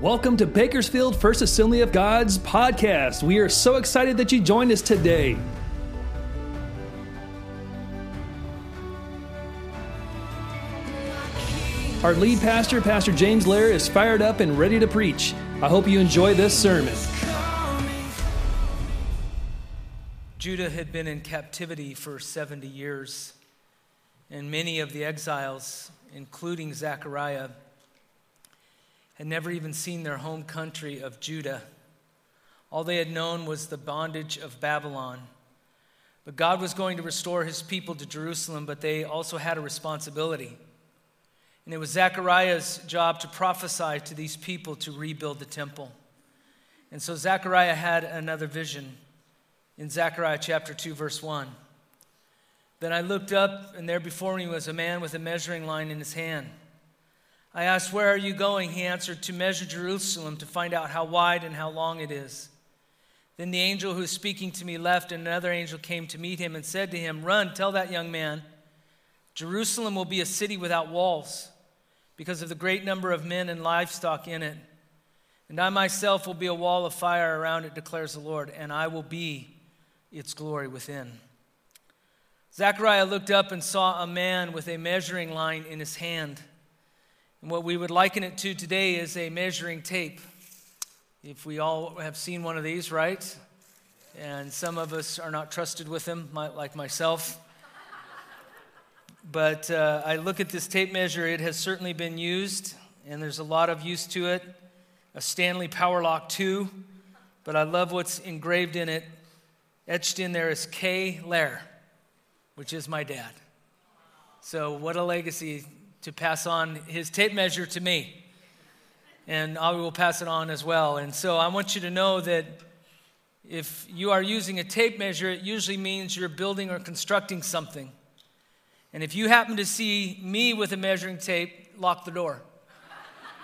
Welcome to Bakersfield First Assembly of God's podcast. We are so excited that you joined us today. Our lead pastor, Pastor James Lair, is fired up and ready to preach. I hope you enjoy this sermon. Judah had been in captivity for 70 years, and many of the exiles, including Zechariah, had never even seen their home country of Judah. All they had known was the bondage of Babylon. But God was going to restore his people to Jerusalem, but they also had a responsibility. And it was Zechariah's job to prophesy to these people to rebuild the temple. And so Zechariah had another vision in Zechariah chapter 2, verse 1. Then I looked up, and there before me was a man with a measuring line in his hand. I asked, Where are you going? He answered, To measure Jerusalem, to find out how wide and how long it is. Then the angel who was speaking to me left, and another angel came to meet him and said to him, Run, tell that young man, Jerusalem will be a city without walls because of the great number of men and livestock in it. And I myself will be a wall of fire around it, declares the Lord, and I will be its glory within. Zechariah looked up and saw a man with a measuring line in his hand. And what we would liken it to today is a measuring tape. If we all have seen one of these, right? And some of us are not trusted with them, like myself. But uh, I look at this tape measure, it has certainly been used, and there's a lot of use to it. A Stanley Powerlock 2, but I love what's engraved in it. Etched in there is K. Lair, which is my dad. So, what a legacy to pass on his tape measure to me. And I will pass it on as well. And so, I want you to know that if you are using a tape measure, it usually means you're building or constructing something. And if you happen to see me with a measuring tape, lock the door.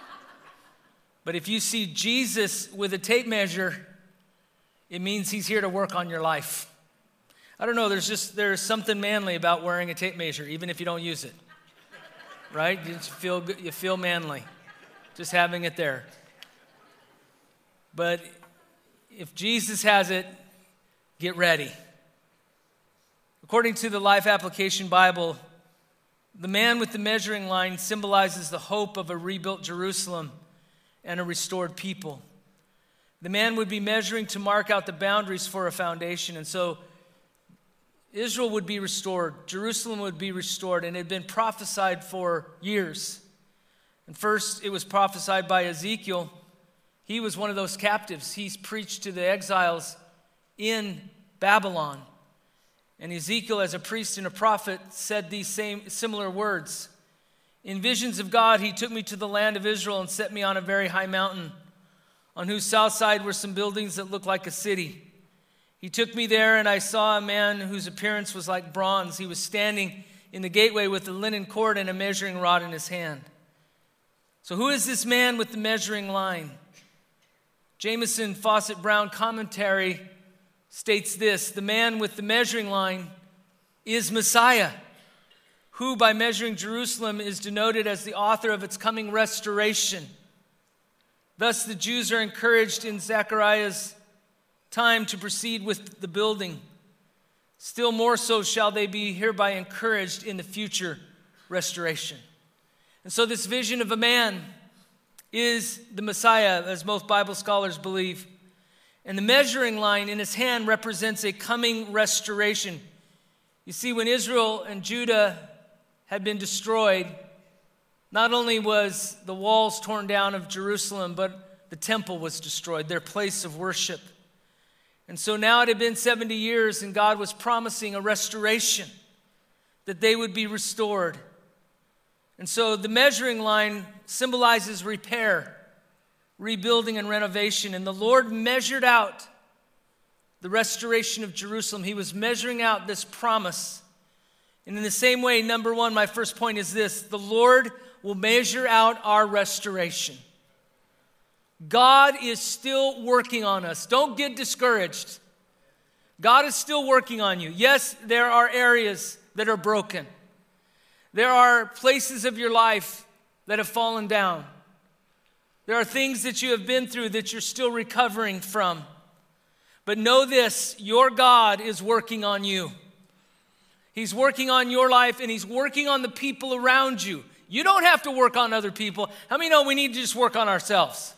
but if you see Jesus with a tape measure, it means he's here to work on your life. I don't know, there's just there's something manly about wearing a tape measure, even if you don't use it. Right? You feel good, you feel manly just having it there. But if Jesus has it, get ready. According to the Life Application Bible, the man with the measuring line symbolizes the hope of a rebuilt Jerusalem and a restored people. The man would be measuring to mark out the boundaries for a foundation. And so Israel would be restored, Jerusalem would be restored, and it had been prophesied for years. And first, it was prophesied by Ezekiel. He was one of those captives. He's preached to the exiles in Babylon. And Ezekiel, as a priest and a prophet, said these same similar words. In visions of God, he took me to the land of Israel and set me on a very high mountain, on whose south side were some buildings that looked like a city. He took me there, and I saw a man whose appearance was like bronze. He was standing in the gateway with a linen cord and a measuring rod in his hand. So, who is this man with the measuring line? Jamieson Fausset Brown commentary states this The man with the measuring line is Messiah, who, by measuring Jerusalem, is denoted as the author of its coming restoration. Thus, the Jews are encouraged in Zechariah's time to proceed with the building. Still more so shall they be hereby encouraged in the future restoration. And so, this vision of a man is the Messiah, as most Bible scholars believe. And the measuring line in his hand represents a coming restoration. You see, when Israel and Judah had been destroyed, not only was the walls torn down of Jerusalem, but the temple was destroyed, their place of worship. And so now it had been 70 years, and God was promising a restoration, that they would be restored. And so the measuring line symbolizes repair rebuilding and renovation. And the Lord measured out the restoration of Jerusalem. He was measuring out this promise. And in the same way, number one, my first point is this the Lord will measure out our restoration. God is still working on us. Don't get discouraged. God is still working on you. Yes, there are areas that are broken. There are places of your life that have fallen down. There are things that you have been through that you're still recovering from. But know this your God is working on you. He's working on your life and He's working on the people around you. You don't have to work on other people. How many know we need to just work on ourselves?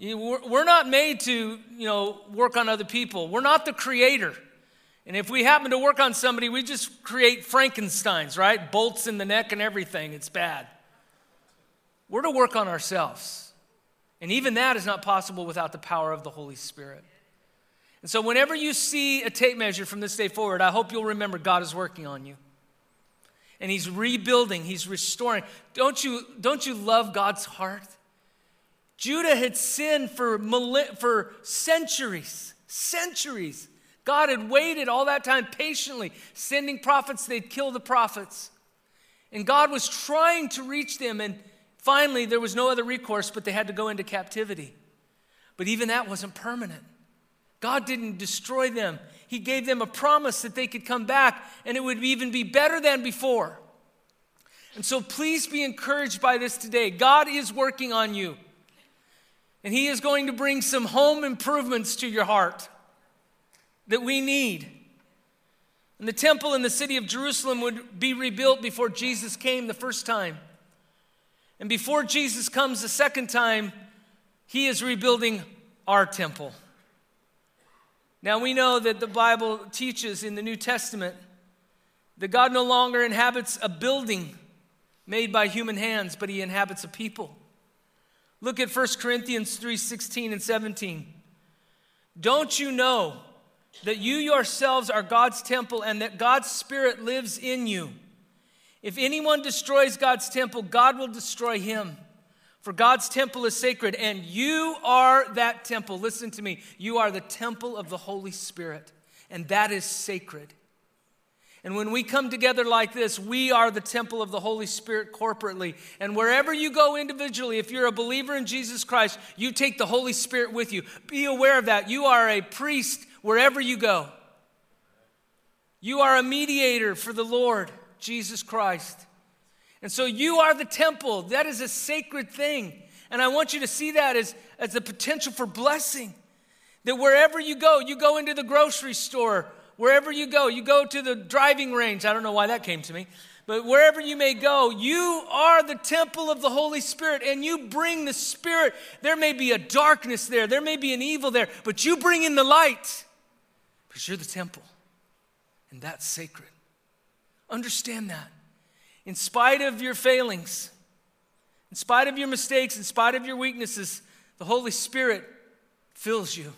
We're not made to, you know, work on other people. We're not the creator. And if we happen to work on somebody, we just create Frankensteins, right? Bolts in the neck and everything. It's bad. We're to work on ourselves. And even that is not possible without the power of the Holy Spirit. And so, whenever you see a tape measure from this day forward, I hope you'll remember God is working on you. And He's rebuilding, He's restoring. Don't you, don't you love God's heart? Judah had sinned for, for centuries, centuries. God had waited all that time patiently, sending prophets, they'd kill the prophets. And God was trying to reach them, and finally, there was no other recourse, but they had to go into captivity. But even that wasn't permanent. God didn't destroy them. He gave them a promise that they could come back and it would even be better than before. And so please be encouraged by this today. God is working on you, and He is going to bring some home improvements to your heart that we need. And the temple in the city of Jerusalem would be rebuilt before Jesus came the first time. And before Jesus comes the second time, He is rebuilding our temple. Now we know that the Bible teaches in the New Testament that God no longer inhabits a building made by human hands, but he inhabits a people. Look at 1 Corinthians 3:16 and 17. Don't you know that you yourselves are God's temple and that God's spirit lives in you? If anyone destroys God's temple, God will destroy him. For God's temple is sacred, and you are that temple. Listen to me. You are the temple of the Holy Spirit, and that is sacred. And when we come together like this, we are the temple of the Holy Spirit corporately. And wherever you go individually, if you're a believer in Jesus Christ, you take the Holy Spirit with you. Be aware of that. You are a priest wherever you go. You are a mediator for the Lord Jesus Christ. And so you are the temple. That is a sacred thing. And I want you to see that as, as a potential for blessing. That wherever you go, you go into the grocery store, wherever you go, you go to the driving range. I don't know why that came to me. But wherever you may go, you are the temple of the Holy Spirit and you bring the Spirit. There may be a darkness there, there may be an evil there, but you bring in the light because you're the temple. And that's sacred. Understand that in spite of your failings, in spite of your mistakes, in spite of your weaknesses, the Holy Spirit fills you.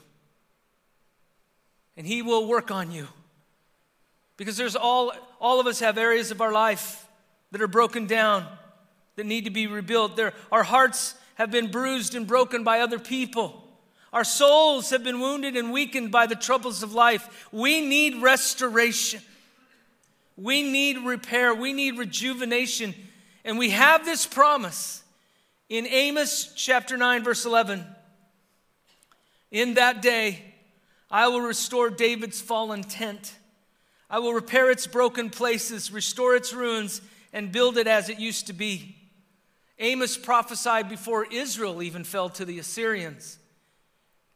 And He will work on you. Because there's all, all of us have areas of our life that are broken down, that need to be rebuilt. There, our hearts have been bruised and broken by other people. Our souls have been wounded and weakened by the troubles of life. We need restoration. We need repair, we need rejuvenation. And we have this promise in Amos chapter 9, verse 11. In that day, I will restore David's fallen tent. I will repair its broken places, restore its ruins, and build it as it used to be. Amos prophesied before Israel even fell to the Assyrians,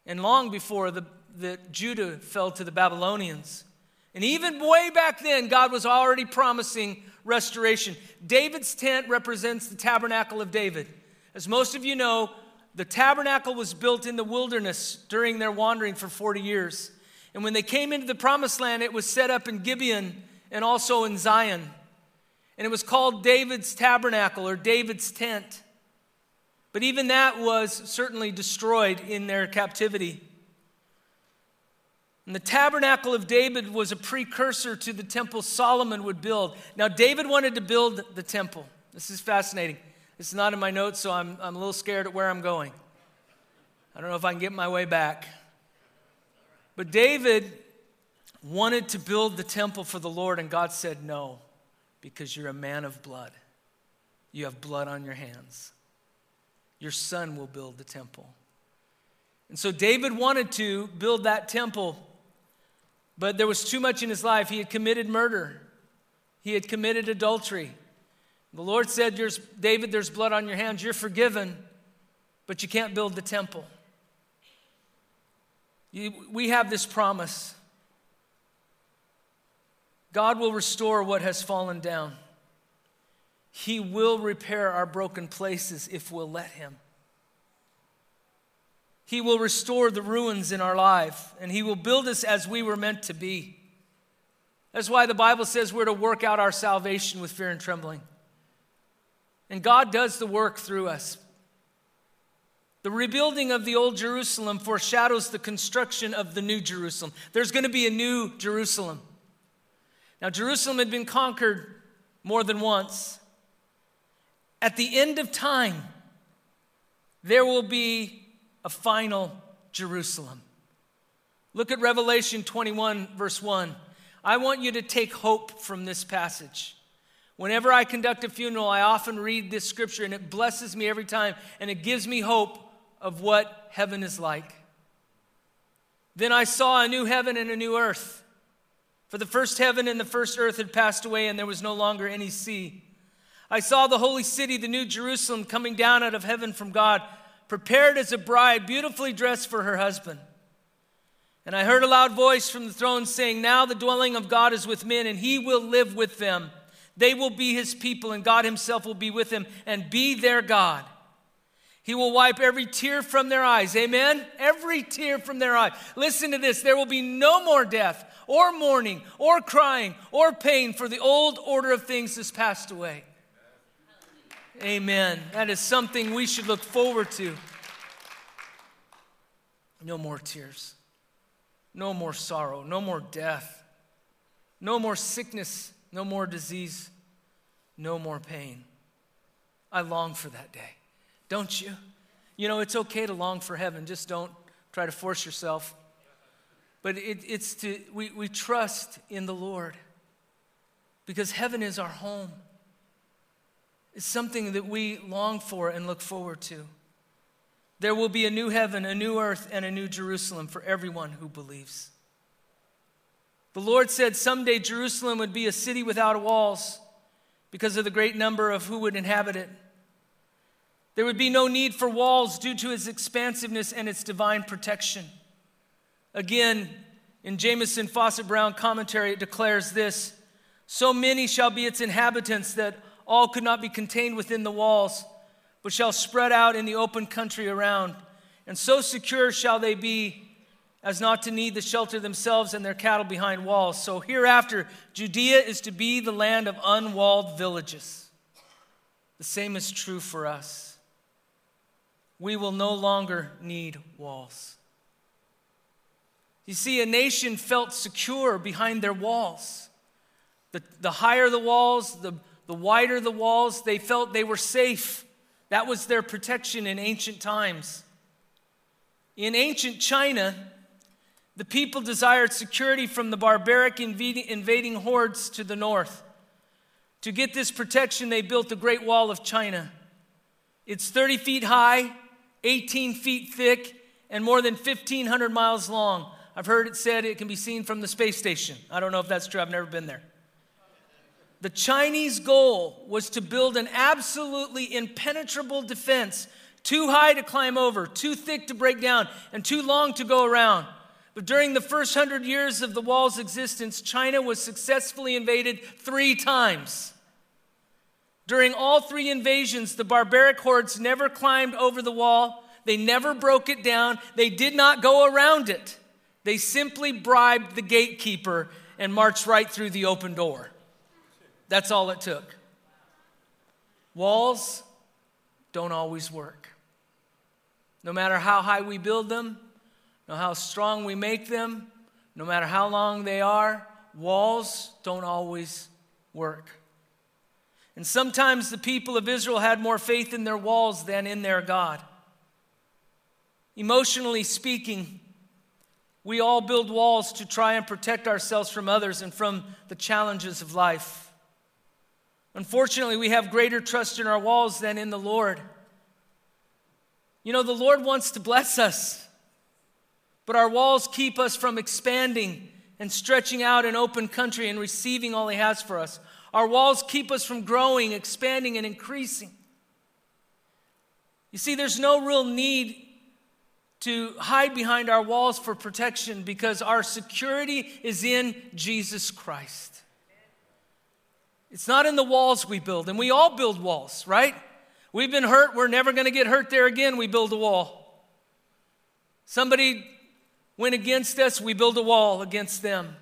and long before the, the Judah fell to the Babylonians. And even way back then, God was already promising restoration. David's tent represents the tabernacle of David. As most of you know, the tabernacle was built in the wilderness during their wandering for 40 years. And when they came into the promised land, it was set up in Gibeon and also in Zion. And it was called David's tabernacle or David's tent. But even that was certainly destroyed in their captivity. And the tabernacle of David was a precursor to the temple Solomon would build. Now, David wanted to build the temple. This is fascinating. It's not in my notes, so I'm, I'm a little scared at where I'm going. I don't know if I can get my way back. But David wanted to build the temple for the Lord, and God said, No, because you're a man of blood. You have blood on your hands. Your son will build the temple. And so David wanted to build that temple but there was too much in his life. He had committed murder, he had committed adultery. The Lord said, David, there's blood on your hands. You're forgiven, but you can't build the temple. You, we have this promise God will restore what has fallen down. He will repair our broken places if we'll let Him. He will restore the ruins in our life, and He will build us as we were meant to be. That's why the Bible says we're to work out our salvation with fear and trembling. And God does the work through us. The rebuilding of the old Jerusalem foreshadows the construction of the new Jerusalem. There's going to be a new Jerusalem. Now, Jerusalem had been conquered more than once. At the end of time, there will be a final Jerusalem. Look at Revelation 21, verse 1. I want you to take hope from this passage. Whenever I conduct a funeral, I often read this scripture and it blesses me every time and it gives me hope of what heaven is like. Then I saw a new heaven and a new earth. For the first heaven and the first earth had passed away, and there was no longer any sea. I saw the holy city, the new Jerusalem, coming down out of heaven from God, prepared as a bride, beautifully dressed for her husband. And I heard a loud voice from the throne saying, Now the dwelling of God is with men, and he will live with them. They will be his people, and God himself will be with them and be their God. He will wipe every tear from their eyes. Amen? Every tear from their eye. Listen to this there will be no more death, or mourning, or crying, or pain, for the old order of things has passed away. Amen. That is something we should look forward to. No more tears, no more sorrow, no more death, no more sickness, no more disease, no more pain. I long for that day, don't you? You know, it's okay to long for heaven, just don't try to force yourself. But it, it's to, we, we trust in the Lord because heaven is our home. It's something that we long for and look forward to. There will be a new heaven, a new earth, and a new Jerusalem for everyone who believes. The Lord said someday Jerusalem would be a city without walls because of the great number of who would inhabit it. There would be no need for walls due to its expansiveness and its divine protection. Again, in Jamieson Fausset Brown commentary, it declares this So many shall be its inhabitants that all could not be contained within the walls, but shall spread out in the open country around. And so secure shall they be as not to need the shelter themselves and their cattle behind walls. So hereafter, Judea is to be the land of unwalled villages. The same is true for us. We will no longer need walls. You see, a nation felt secure behind their walls. The, the higher the walls, the the wider the walls, they felt they were safe. That was their protection in ancient times. In ancient China, the people desired security from the barbaric invading hordes to the north. To get this protection, they built the Great Wall of China. It's 30 feet high, 18 feet thick, and more than 1,500 miles long. I've heard it said it can be seen from the space station. I don't know if that's true, I've never been there. The Chinese goal was to build an absolutely impenetrable defense, too high to climb over, too thick to break down, and too long to go around. But during the first hundred years of the wall's existence, China was successfully invaded three times. During all three invasions, the barbaric hordes never climbed over the wall, they never broke it down, they did not go around it. They simply bribed the gatekeeper and marched right through the open door. That's all it took. Walls don't always work. No matter how high we build them, no how strong we make them, no matter how long they are, walls don't always work. And sometimes the people of Israel had more faith in their walls than in their God. Emotionally speaking, we all build walls to try and protect ourselves from others and from the challenges of life. Unfortunately, we have greater trust in our walls than in the Lord. You know, the Lord wants to bless us, but our walls keep us from expanding and stretching out an open country and receiving all He has for us. Our walls keep us from growing, expanding, and increasing. You see, there's no real need to hide behind our walls for protection because our security is in Jesus Christ. It's not in the walls we build, and we all build walls, right? We've been hurt, we're never going to get hurt there again, we build a wall. Somebody went against us, we build a wall against them.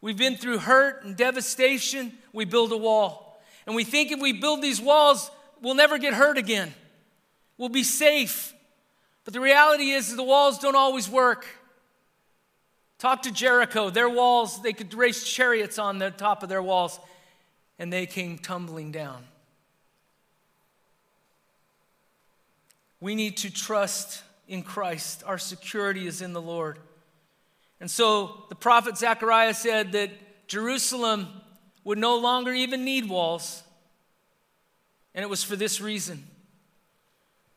We've been through hurt and devastation, we build a wall. And we think if we build these walls, we'll never get hurt again. We'll be safe. But the reality is, the walls don't always work. Talk to Jericho. Their walls, they could race chariots on the top of their walls, and they came tumbling down. We need to trust in Christ. Our security is in the Lord. And so the prophet Zechariah said that Jerusalem would no longer even need walls. And it was for this reason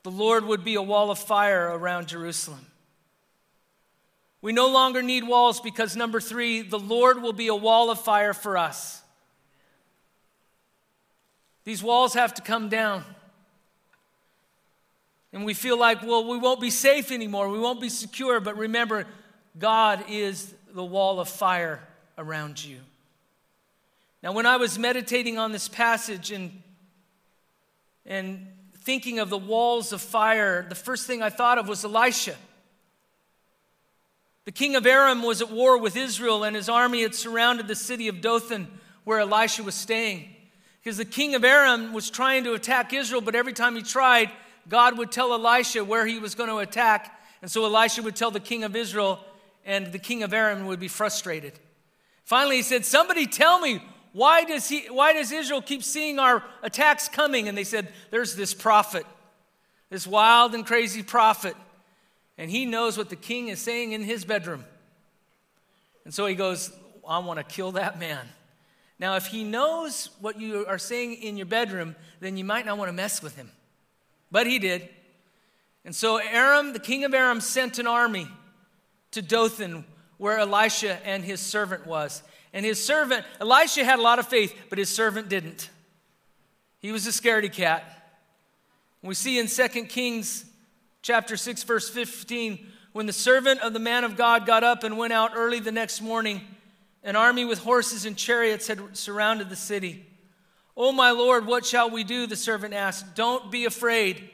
the Lord would be a wall of fire around Jerusalem. We no longer need walls because, number three, the Lord will be a wall of fire for us. These walls have to come down. And we feel like, well, we won't be safe anymore. We won't be secure. But remember, God is the wall of fire around you. Now, when I was meditating on this passage and, and thinking of the walls of fire, the first thing I thought of was Elisha. The king of Aram was at war with Israel, and his army had surrounded the city of Dothan where Elisha was staying. Because the king of Aram was trying to attack Israel, but every time he tried, God would tell Elisha where he was going to attack. And so Elisha would tell the king of Israel, and the king of Aram would be frustrated. Finally, he said, Somebody tell me why does, he, why does Israel keep seeing our attacks coming? And they said, There's this prophet, this wild and crazy prophet, and he knows what the king is saying in his bedroom. And so he goes, I want to kill that man. Now, if he knows what you are saying in your bedroom, then you might not want to mess with him. But he did. And so Aram, the king of Aram, sent an army to Dothan, where Elisha and his servant was. And his servant, Elisha had a lot of faith, but his servant didn't. He was a scaredy cat. We see in 2 Kings chapter 6, verse 15, when the servant of the man of God got up and went out early the next morning, an army with horses and chariots had surrounded the city. Oh, my Lord, what shall we do? The servant asked. Don't be afraid,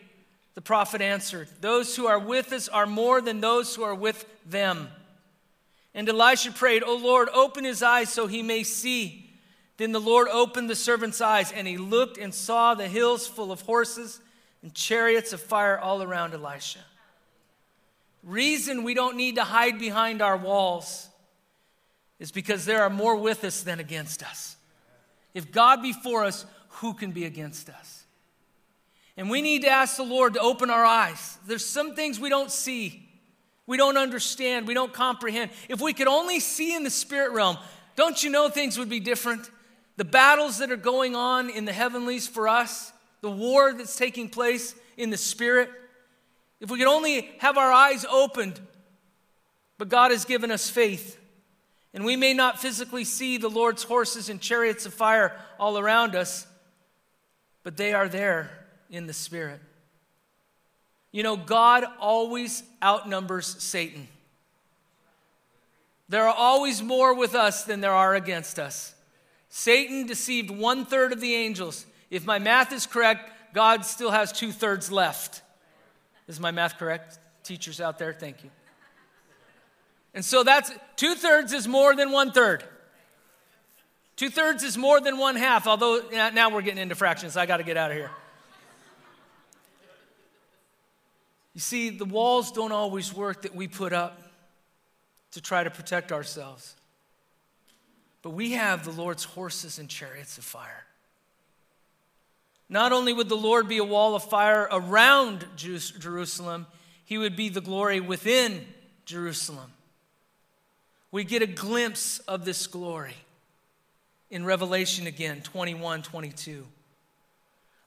the prophet answered. Those who are with us are more than those who are with them. And Elisha prayed, O Lord, open his eyes so he may see. Then the Lord opened the servant's eyes, and he looked and saw the hills full of horses and chariots of fire all around Elisha. Reason we don't need to hide behind our walls is because there are more with us than against us. If God be for us, who can be against us? And we need to ask the Lord to open our eyes. There's some things we don't see. We don't understand. We don't comprehend. If we could only see in the spirit realm, don't you know things would be different? The battles that are going on in the heavenlies for us, the war that's taking place in the spirit. If we could only have our eyes opened, but God has given us faith. And we may not physically see the Lord's horses and chariots of fire all around us, but they are there in the spirit. You know, God always outnumbers Satan. There are always more with us than there are against us. Satan deceived one third of the angels. If my math is correct, God still has two thirds left. Is my math correct? Teachers out there, thank you. And so that's two thirds is more than one third. Two thirds is more than one half, although now we're getting into fractions. So I got to get out of here. You see, the walls don't always work that we put up to try to protect ourselves. But we have the Lord's horses and chariots of fire. Not only would the Lord be a wall of fire around Jerusalem, he would be the glory within Jerusalem. We get a glimpse of this glory in Revelation again, 21 22.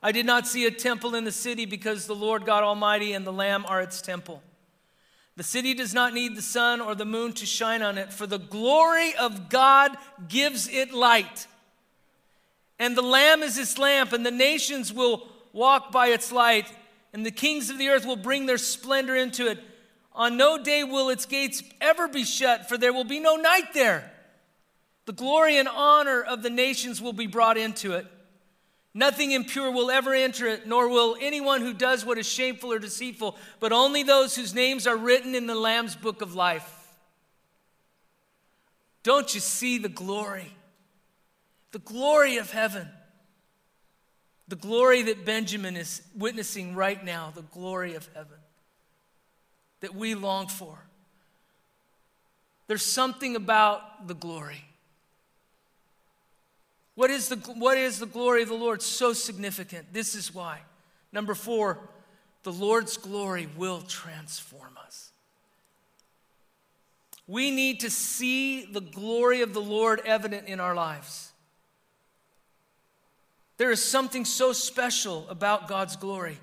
I did not see a temple in the city because the Lord God Almighty and the Lamb are its temple. The city does not need the sun or the moon to shine on it, for the glory of God gives it light. And the Lamb is its lamp, and the nations will walk by its light. and the kings of the earth will bring their splendor into it. On no day will its gates ever be shut, for there will be no night there. The glory and honor of the nations will be brought into it. Nothing impure will ever enter it, nor will anyone who does what is shameful or deceitful, but only those whose names are written in the Lamb's book of life. Don't you see the glory? The glory of heaven. The glory that Benjamin is witnessing right now, the glory of heaven that we long for. There's something about the glory. What is the, what is the glory of the Lord so significant? This is why. Number four, the Lord's glory will transform us. We need to see the glory of the Lord evident in our lives. There is something so special about God's glory.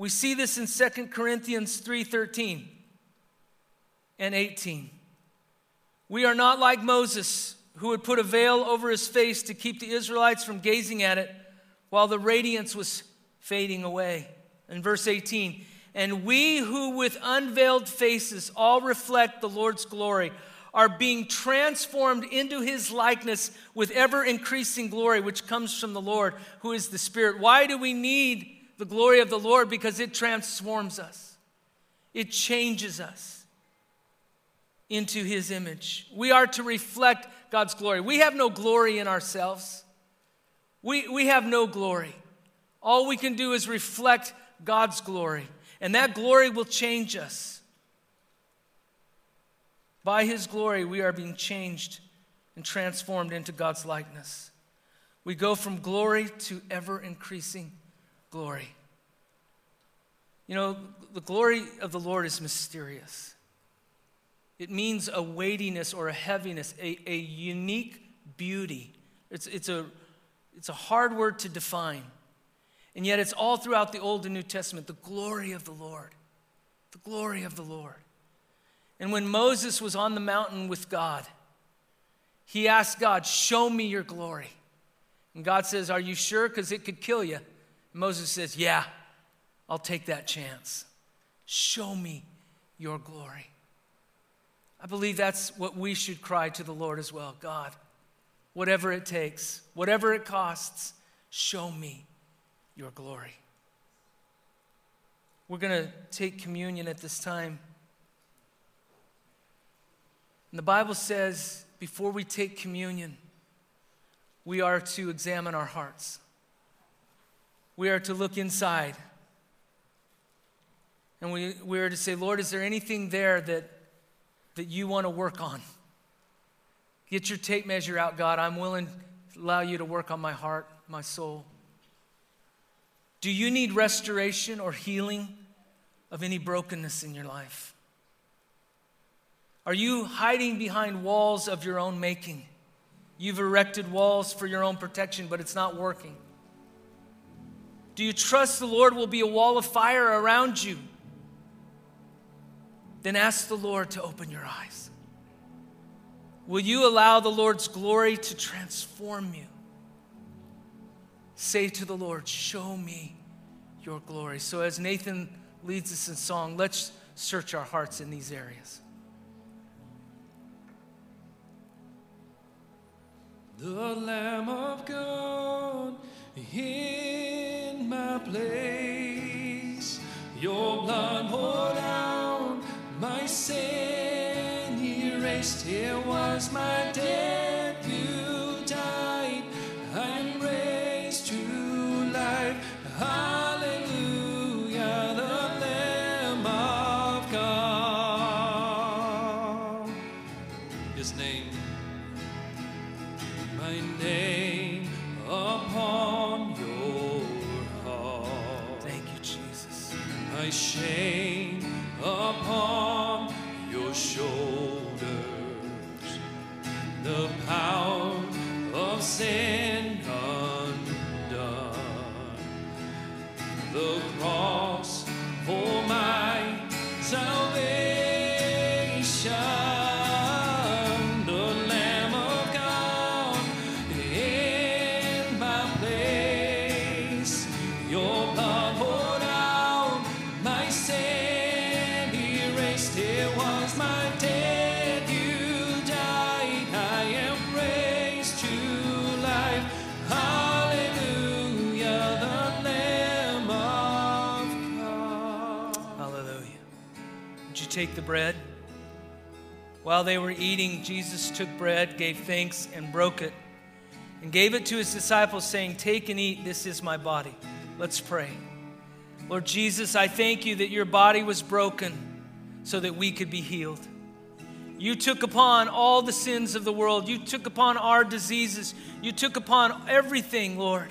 We see this in 2 Corinthians 3:13 and 18. We are not like Moses, who would put a veil over his face to keep the Israelites from gazing at it while the radiance was fading away. In verse 18, and we who with unveiled faces all reflect the Lord's glory are being transformed into his likeness with ever increasing glory, which comes from the Lord, who is the Spirit. Why do we need the glory of the Lord? Because it transforms us, it changes us into his image. We are to reflect God's glory. We have no glory in ourselves, we, we have no glory. All we can do is reflect God's glory, and that glory will change us. By his glory, we are being changed and transformed into God's likeness. We go from glory to ever increasing glory. You know, the glory of the Lord is mysterious. It means a weightiness or a heaviness, a, a unique beauty. It's, it's, a, it's a hard word to define. And yet it's all throughout the Old and New Testament the glory of the Lord. The glory of the Lord. And when Moses was on the mountain with God, he asked God, Show me your glory. And God says, Are you sure? Because it could kill you. Moses says, Yeah, I'll take that chance. Show me your glory. I believe that's what we should cry to the Lord as well. God, whatever it takes, whatever it costs, show me your glory. We're going to take communion at this time. And the Bible says before we take communion, we are to examine our hearts. We are to look inside. And we, we are to say, Lord, is there anything there that, that you want to work on? Get your tape measure out, God. I'm willing to allow you to work on my heart, my soul. Do you need restoration or healing of any brokenness in your life? Are you hiding behind walls of your own making? You've erected walls for your own protection, but it's not working. Do you trust the Lord will be a wall of fire around you? Then ask the Lord to open your eyes. Will you allow the Lord's glory to transform you? Say to the Lord, Show me your glory. So, as Nathan leads us in song, let's search our hearts in these areas. The Lamb of God in my place. Your blood poured out, my sin erased. Here was my debt, take the bread? While they were eating, Jesus took bread, gave thanks, and broke it, and gave it to his disciples, saying, Take and eat, this is my body. Let's pray. Lord Jesus, I thank you that your body was broken so that we could be healed. You took upon all the sins of the world. You took upon our diseases. You took upon everything, Lord.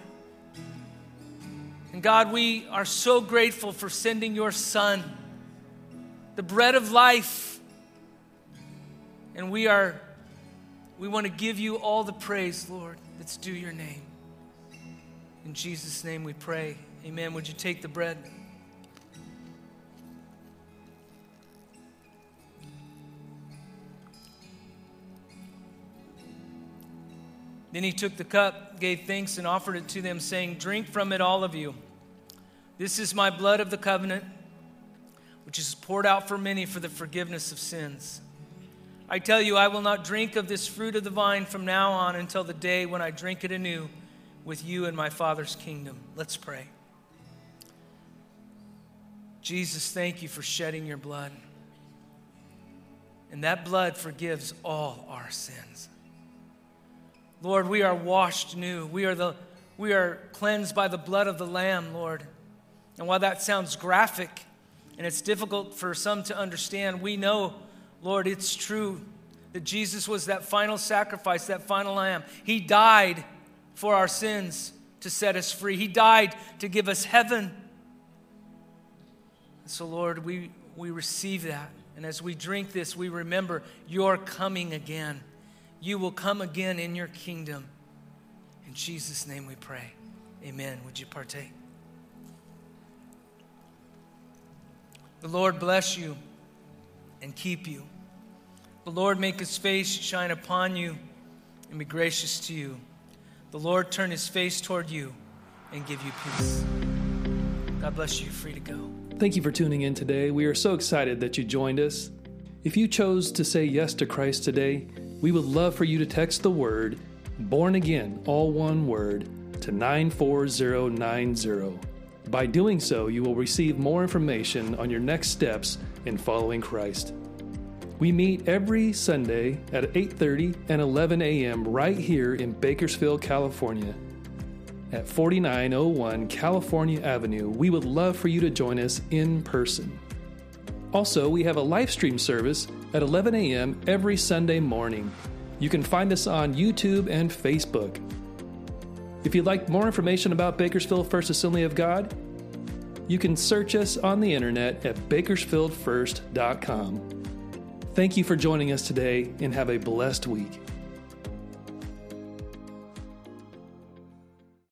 And God, we are so grateful for sending your Son, the bread of life. And we are, we want to give you all the praise, Lord, that's due your name. In Jesus' name we pray. Amen. Would you take the bread? Then he took the cup, gave thanks, and offered it to them, saying, Drink from it, all of you. This is my blood of the covenant, which is poured out for many for the forgiveness of sins. I tell you, I will not drink of this fruit of the vine from now on until the day when I drink it anew with you in my Father's kingdom. Let's pray. Jesus, thank you for shedding your blood. And that blood forgives all our sins. Lord, we are washed new. We are, the, we are cleansed by the blood of the Lamb, Lord. And while that sounds graphic and it's difficult for some to understand, we know, Lord, it's true that Jesus was that final sacrifice, that final lamb. He died for our sins to set us free, He died to give us heaven. So, Lord, we, we receive that. And as we drink this, we remember your coming again. You will come again in your kingdom. In Jesus' name we pray. Amen. Would you partake? The Lord bless you and keep you. The Lord make his face shine upon you and be gracious to you. The Lord turn his face toward you and give you peace. God bless you. You're free to go. Thank you for tuning in today. We are so excited that you joined us. If you chose to say yes to Christ today, we would love for you to text the word born again, all one word, to 94090. By doing so, you will receive more information on your next steps in following Christ. We meet every Sunday at 8:30 and 11 a.m. right here in Bakersfield, California. At 4901 California Avenue, we would love for you to join us in person. Also, we have a live stream service at 11 a.m. every Sunday morning. You can find us on YouTube and Facebook. If you'd like more information about Bakersfield First Assembly of God, you can search us on the internet at bakersfieldfirst.com. Thank you for joining us today and have a blessed week.